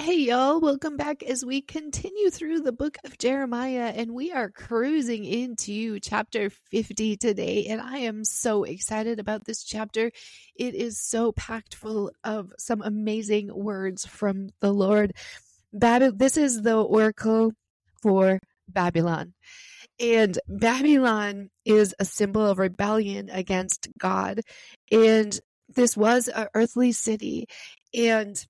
Hey, y'all, welcome back as we continue through the book of Jeremiah, and we are cruising into chapter 50 today. And I am so excited about this chapter. It is so packed full of some amazing words from the Lord. Bab- this is the oracle for Babylon. And Babylon is a symbol of rebellion against God. And this was an earthly city. And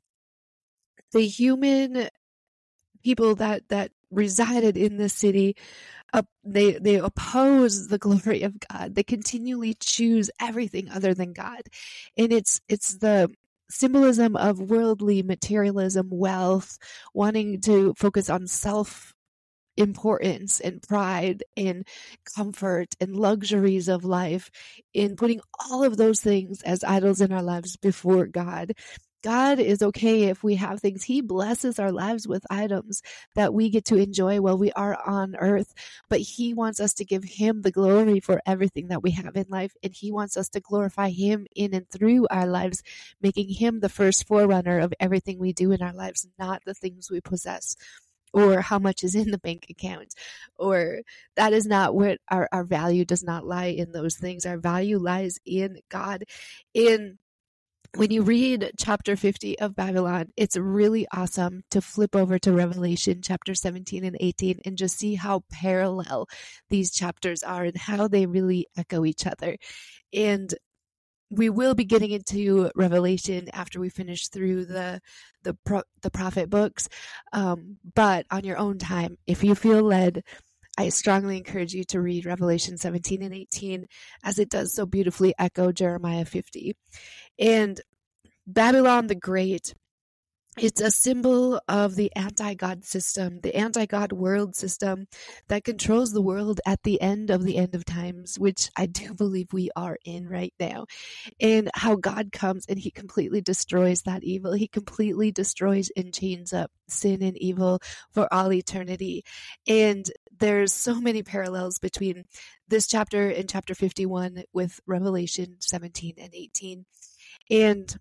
the human people that that resided in the city uh, they they oppose the glory of God. They continually choose everything other than God, and it's it's the symbolism of worldly materialism, wealth, wanting to focus on self importance and pride and comfort and luxuries of life in putting all of those things as idols in our lives before God God is okay if we have things. He blesses our lives with items that we get to enjoy while we are on earth. But He wants us to give Him the glory for everything that we have in life. And He wants us to glorify Him in and through our lives, making Him the first forerunner of everything we do in our lives, not the things we possess or how much is in the bank account or that is not what our, our value does not lie in those things our value lies in god in when you read chapter 50 of Babylon, it's really awesome to flip over to Revelation chapter 17 and 18 and just see how parallel these chapters are and how they really echo each other. And we will be getting into Revelation after we finish through the the pro, the prophet books, um, but on your own time, if you feel led. I strongly encourage you to read Revelation 17 and 18 as it does so beautifully echo Jeremiah 50. And Babylon the Great, it's a symbol of the anti God system, the anti God world system that controls the world at the end of the end of times, which I do believe we are in right now. And how God comes and he completely destroys that evil. He completely destroys and chains up sin and evil for all eternity. And there's so many parallels between this chapter and chapter 51 with Revelation 17 and 18. And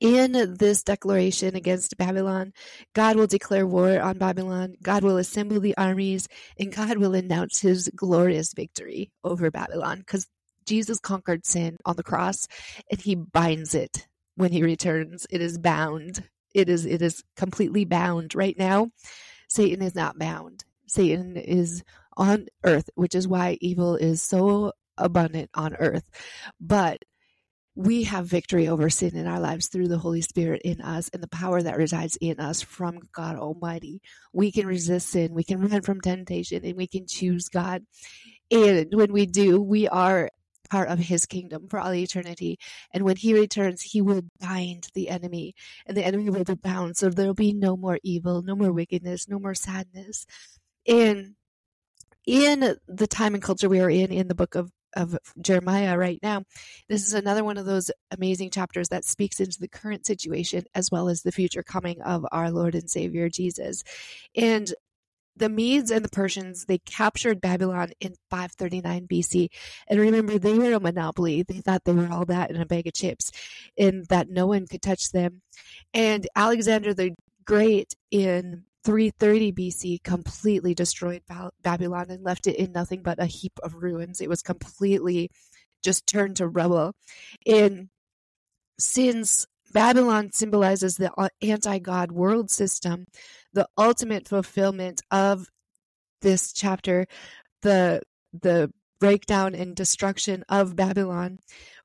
in this declaration against Babylon, God will declare war on Babylon, God will assemble the armies, and God will announce his glorious victory over Babylon because Jesus conquered sin on the cross and he binds it when he returns. It is bound. It is it is completely bound right now. Satan is not bound. Satan is on earth, which is why evil is so abundant on earth. But we have victory over sin in our lives through the Holy Spirit in us and the power that resides in us from God Almighty. We can resist sin, we can run from temptation, and we can choose God. And when we do, we are part of his kingdom for all eternity. And when he returns, he will bind the enemy, and the enemy will be bound. So there'll be no more evil, no more wickedness, no more sadness. And in the time and culture we are in, in the book of of Jeremiah right now. This is another one of those amazing chapters that speaks into the current situation as well as the future coming of our Lord and Savior Jesus. And the Medes and the Persians, they captured Babylon in 539 BC. And remember, they were a monopoly. They thought they were all that in a bag of chips and that no one could touch them. And Alexander the Great in 330 BC completely destroyed Babylon and left it in nothing but a heap of ruins. It was completely just turned to rubble. And since Babylon symbolizes the uh, anti God world system, the ultimate fulfillment of this chapter, the the breakdown and destruction of Babylon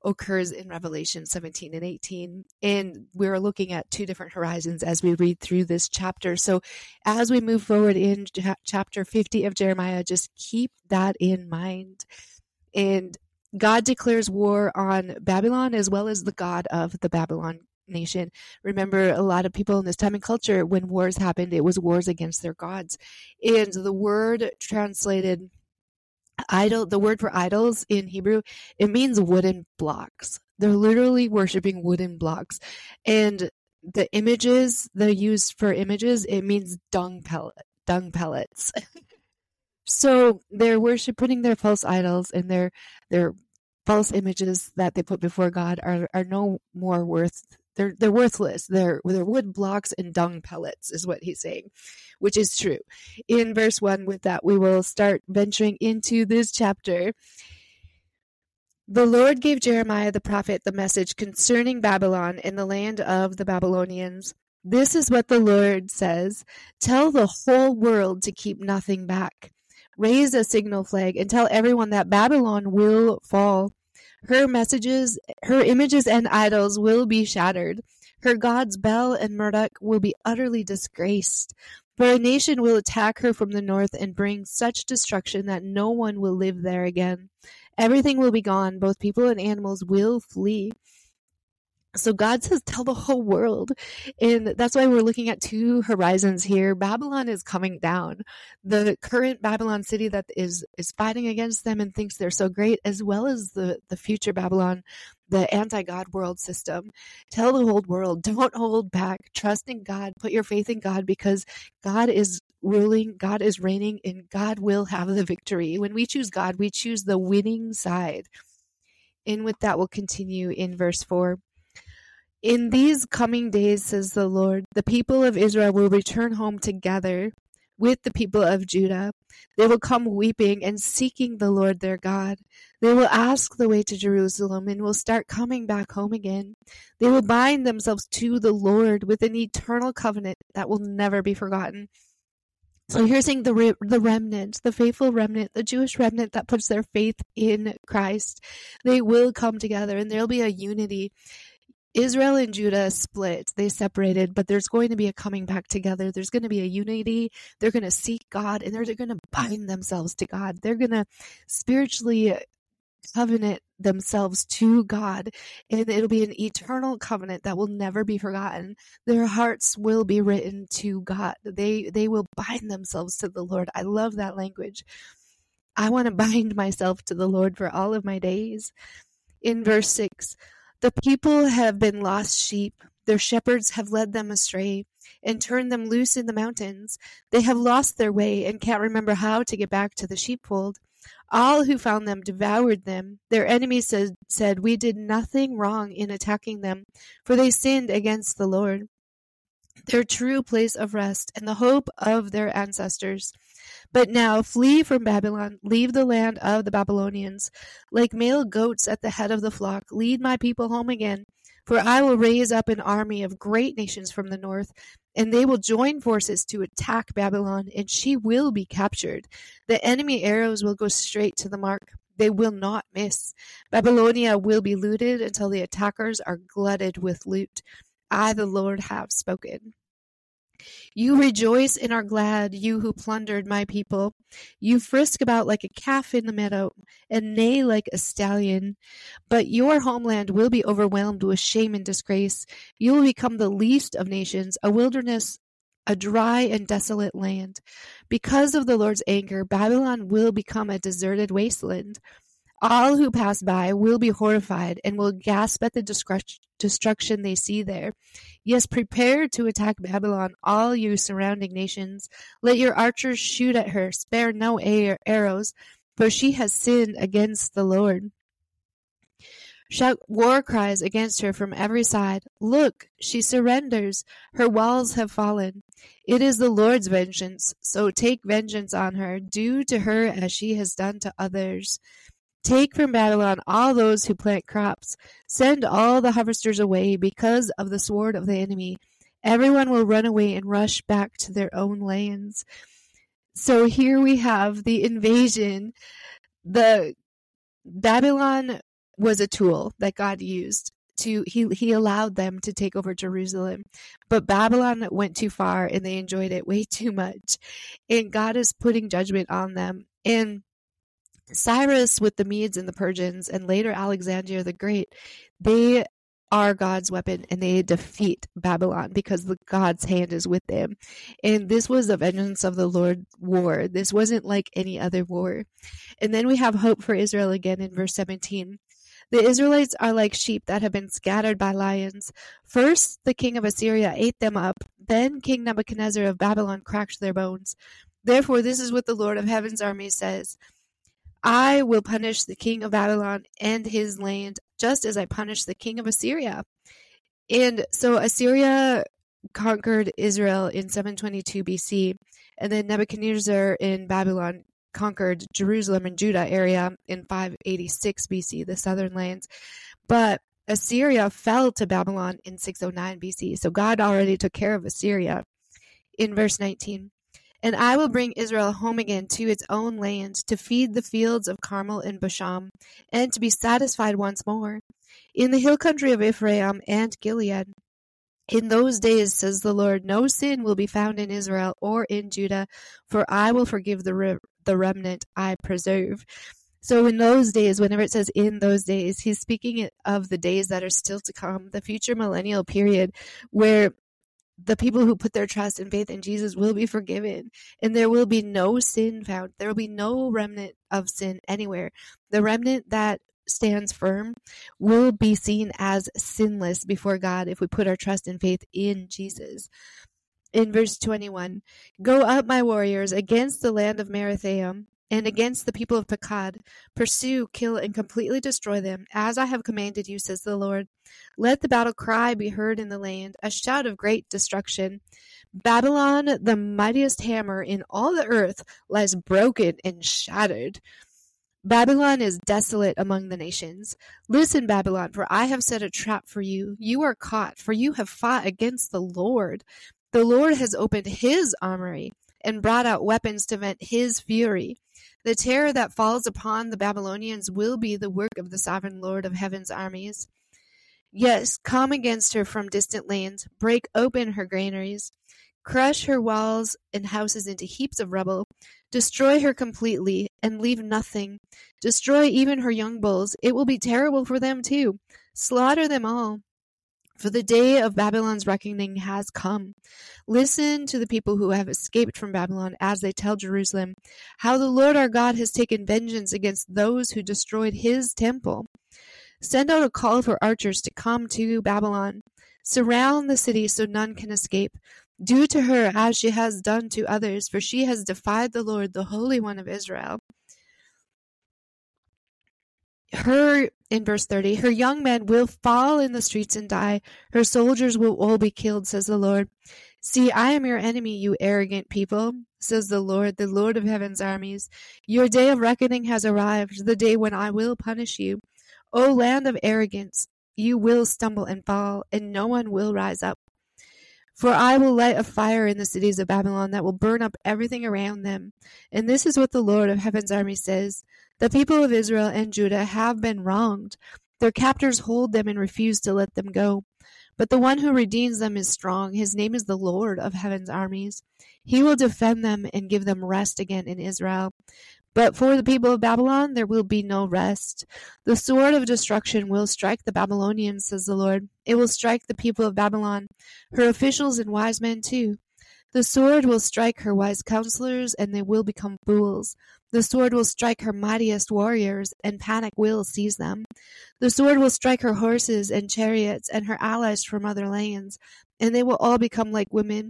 occurs in Revelation 17 and 18. And we're looking at two different horizons as we read through this chapter. So as we move forward in chapter 50 of Jeremiah, just keep that in mind. And God declares war on Babylon as well as the God of the Babylon nation. Remember, a lot of people in this time and culture, when wars happened, it was wars against their gods. And the word translated idol the word for idols in hebrew it means wooden blocks. They're literally worshiping wooden blocks. And the images they're used for images it means dung pellet dung pellets. So they're worshiping their false idols and their their false images that they put before god are are no more worth They're they're worthless. They're they're wood blocks and dung pellets, is what he's saying, which is true. In verse one, with that, we will start venturing into this chapter. The Lord gave Jeremiah the prophet the message concerning Babylon and the land of the Babylonians. This is what the Lord says Tell the whole world to keep nothing back. Raise a signal flag and tell everyone that Babylon will fall. Her messages, her images and idols will be shattered. Her gods Bel and Marduk will be utterly disgraced. For a nation will attack her from the north and bring such destruction that no one will live there again. Everything will be gone, both people and animals will flee. So God says, tell the whole world. And that's why we're looking at two horizons here. Babylon is coming down. The current Babylon city that is, is fighting against them and thinks they're so great, as well as the, the future Babylon, the anti-God world system. Tell the whole world, don't hold back. Trust in God. Put your faith in God because God is ruling, God is reigning, and God will have the victory. When we choose God, we choose the winning side. And with that, we'll continue in verse 4. In these coming days, says the Lord, the people of Israel will return home together with the people of Judah. They will come weeping and seeking the Lord their God. They will ask the way to Jerusalem and will start coming back home again. They will bind themselves to the Lord with an eternal covenant that will never be forgotten. So here's saying the re- the remnant, the faithful remnant, the Jewish remnant that puts their faith in Christ, they will come together and there'll be a unity. Israel and Judah split, they separated, but there's going to be a coming back together. There's going to be a unity. They're going to seek God and they're, they're going to bind themselves to God. They're going to spiritually covenant themselves to God, and it'll be an eternal covenant that will never be forgotten. Their hearts will be written to God. They they will bind themselves to the Lord. I love that language. I want to bind myself to the Lord for all of my days. In verse 6, the people have been lost sheep. Their shepherds have led them astray and turned them loose in the mountains. They have lost their way and can't remember how to get back to the sheepfold. All who found them devoured them. Their enemies said, said, We did nothing wrong in attacking them, for they sinned against the Lord, their true place of rest and the hope of their ancestors. But now flee from Babylon, leave the land of the Babylonians. Like male goats at the head of the flock, lead my people home again. For I will raise up an army of great nations from the north, and they will join forces to attack Babylon, and she will be captured. The enemy arrows will go straight to the mark. They will not miss. Babylonia will be looted until the attackers are glutted with loot. I, the Lord, have spoken. You rejoice and are glad, you who plundered my people. You frisk about like a calf in the meadow, and neigh like a stallion. But your homeland will be overwhelmed with shame and disgrace. You will become the least of nations, a wilderness, a dry and desolate land. Because of the Lord's anger, Babylon will become a deserted wasteland. All who pass by will be horrified and will gasp at the destruction they see there. Yes, prepare to attack Babylon, all you surrounding nations. Let your archers shoot at her, spare no arrows, for she has sinned against the Lord. Shout war cries against her from every side. Look, she surrenders. Her walls have fallen. It is the Lord's vengeance, so take vengeance on her. Do to her as she has done to others. Take from Babylon all those who plant crops. Send all the harvesters away because of the sword of the enemy. Everyone will run away and rush back to their own lands. So here we have the invasion. The Babylon was a tool that God used to he he allowed them to take over Jerusalem. But Babylon went too far and they enjoyed it way too much. And God is putting judgment on them. And Cyrus with the Medes and the Persians, and later Alexander the Great, they are God's weapon and they defeat Babylon because the God's hand is with them. And this was the vengeance of the Lord war. This wasn't like any other war. And then we have hope for Israel again in verse 17. The Israelites are like sheep that have been scattered by lions. First, the king of Assyria ate them up. Then King Nebuchadnezzar of Babylon cracked their bones. Therefore, this is what the Lord of heaven's armies says. I will punish the king of Babylon and his land, just as I punished the king of Assyria. And so Assyria conquered Israel in 722 BC, and then Nebuchadnezzar in Babylon conquered Jerusalem and Judah area in 586 BC, the southern lands. But Assyria fell to Babylon in 609 BC. So God already took care of Assyria. In verse 19, and I will bring Israel home again to its own land, to feed the fields of Carmel and Bashan, and to be satisfied once more. In the hill country of Ephraim and Gilead, in those days, says the Lord, no sin will be found in Israel or in Judah, for I will forgive the, re- the remnant I preserve. So, in those days, whenever it says in those days, he's speaking of the days that are still to come, the future millennial period, where the people who put their trust and faith in Jesus will be forgiven, and there will be no sin found. There will be no remnant of sin anywhere. The remnant that stands firm will be seen as sinless before God if we put our trust and faith in Jesus. In verse 21, Go up, my warriors, against the land of Merathaim and against the people of Pekod. Pursue, kill, and completely destroy them, as I have commanded you, says the Lord. Let the battle cry be heard in the land, a shout of great destruction. Babylon, the mightiest hammer in all the earth, lies broken and shattered. Babylon is desolate among the nations. Listen, Babylon, for I have set a trap for you. You are caught, for you have fought against the Lord. The Lord has opened his armory and brought out weapons to vent his fury. The terror that falls upon the Babylonians will be the work of the sovereign Lord of heaven's armies. Yes, come against her from distant lands, break open her granaries, crush her walls and houses into heaps of rubble, destroy her completely, and leave nothing. Destroy even her young bulls. It will be terrible for them too. Slaughter them all. For the day of Babylon's reckoning has come. Listen to the people who have escaped from Babylon as they tell Jerusalem how the Lord our God has taken vengeance against those who destroyed his temple. Send out a call for archers to come to Babylon. Surround the city so none can escape. Do to her as she has done to others, for she has defied the Lord, the Holy One of Israel her in verse 30 her young men will fall in the streets and die. Her soldiers will all be killed says the lord. See i am your enemy you arrogant people says the lord the lord of heaven's armies. Your day of reckoning has arrived the day when i will punish you. O land of arrogance you will stumble and fall and no one will rise up. For I will light a fire in the cities of Babylon that will burn up everything around them. And this is what the Lord of heaven's army says the people of Israel and Judah have been wronged. Their captors hold them and refuse to let them go. But the one who redeems them is strong. His name is the Lord of heaven's armies. He will defend them and give them rest again in Israel. But for the people of Babylon there will be no rest. The sword of destruction will strike the Babylonians, says the Lord. It will strike the people of Babylon, her officials and wise men too. The sword will strike her wise counselors, and they will become fools. The sword will strike her mightiest warriors, and panic will seize them. The sword will strike her horses and chariots and her allies from other lands, and they will all become like women.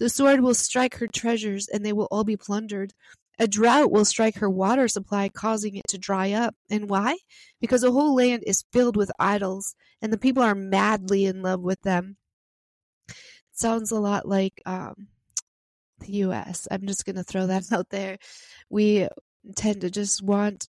The sword will strike her treasures, and they will all be plundered. A drought will strike her water supply, causing it to dry up. And why? Because the whole land is filled with idols, and the people are madly in love with them. sounds a lot like um, the US. I'm just going to throw that out there. We tend to just want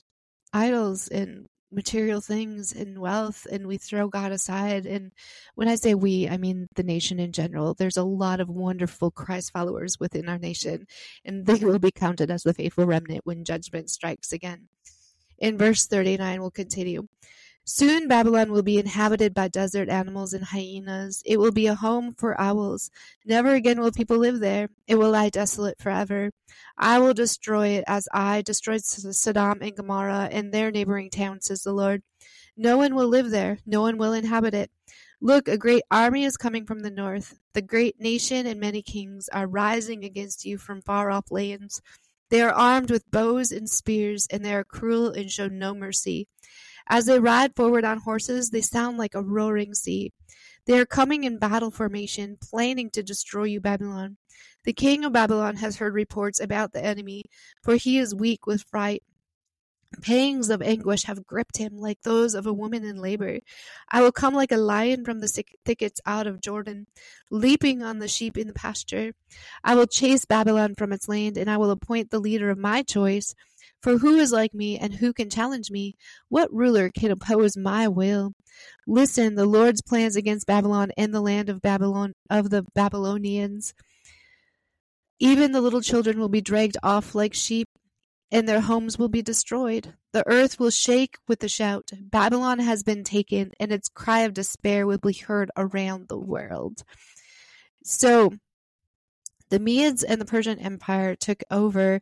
idols and material things and wealth and we throw God aside. And when I say we, I mean the nation in general. There's a lot of wonderful Christ followers within our nation, and they will be counted as the faithful remnant when judgment strikes again. In verse 39, we'll continue. Soon Babylon will be inhabited by desert animals and hyenas. It will be a home for owls. Never again will people live there. It will lie desolate forever. I will destroy it as I destroyed Sodom and Gomorrah and their neighboring towns, says the Lord. No one will live there. No one will inhabit it. Look, a great army is coming from the north. The great nation and many kings are rising against you from far off lands. They are armed with bows and spears, and they are cruel and show no mercy. As they ride forward on horses, they sound like a roaring sea. They are coming in battle formation, planning to destroy you, Babylon. The king of Babylon has heard reports about the enemy, for he is weak with fright. Pangs of anguish have gripped him like those of a woman in labor. I will come like a lion from the thickets out of Jordan, leaping on the sheep in the pasture. I will chase Babylon from its land, and I will appoint the leader of my choice. For who is like me, and who can challenge me? What ruler can oppose my will? Listen, the Lord's plans against Babylon and the land of Babylon of the Babylonians. Even the little children will be dragged off like sheep and their homes will be destroyed. The earth will shake with the shout. Babylon has been taken, and its cry of despair will be heard around the world. So, the Medes and the Persian Empire took over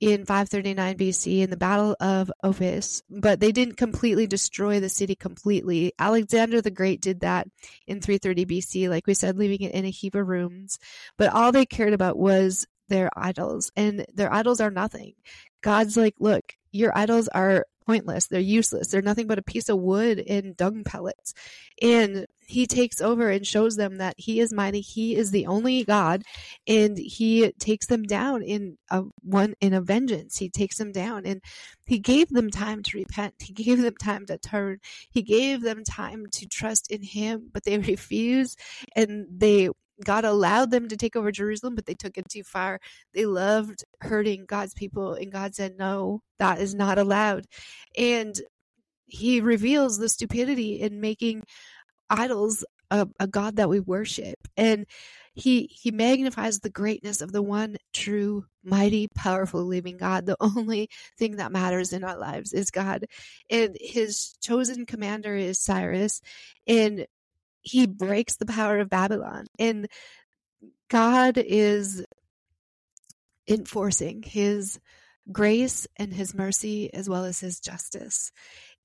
in 539 BC in the Battle of Opis, but they didn't completely destroy the city completely. Alexander the Great did that in 330 BC, like we said, leaving it in a heap of ruins. But all they cared about was their idols, and their idols are nothing. God's like, look, your idols are pointless. They're useless. They're nothing but a piece of wood and dung pellets. And he takes over and shows them that he is mighty. He is the only God, and he takes them down in a one in a vengeance. He takes them down, and he gave them time to repent. He gave them time to turn. He gave them time to trust in him, but they refuse, and they God allowed them to take over Jerusalem, but they took it too far. They loved hurting God's people, and God said, No, that is not allowed. And he reveals the stupidity in making idols a, a God that we worship. And he he magnifies the greatness of the one true mighty powerful living god the only thing that matters in our lives is god and his chosen commander is cyrus and he breaks the power of Babylon. And God is enforcing his grace and his mercy as well as his justice.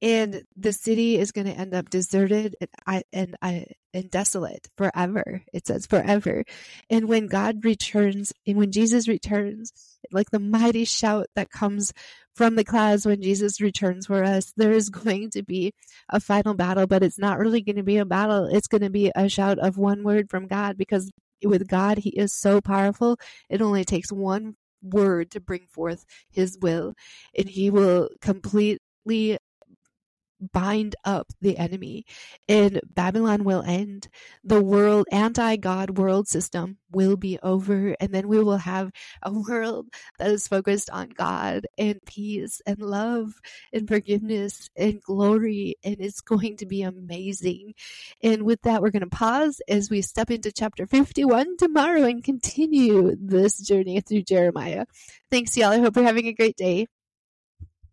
And the city is going to end up deserted and, and, and desolate forever. It says forever. And when God returns and when Jesus returns, like the mighty shout that comes from the clouds when Jesus returns for us. There is going to be a final battle, but it's not really going to be a battle. It's going to be a shout of one word from God because with God, He is so powerful. It only takes one word to bring forth His will, and He will completely bind up the enemy and Babylon will end. The world, anti God world system will be over. And then we will have a world that is focused on God and peace and love and forgiveness and glory. And it's going to be amazing. And with that, we're going to pause as we step into chapter 51 tomorrow and continue this journey through Jeremiah. Thanks, y'all. I hope you're having a great day.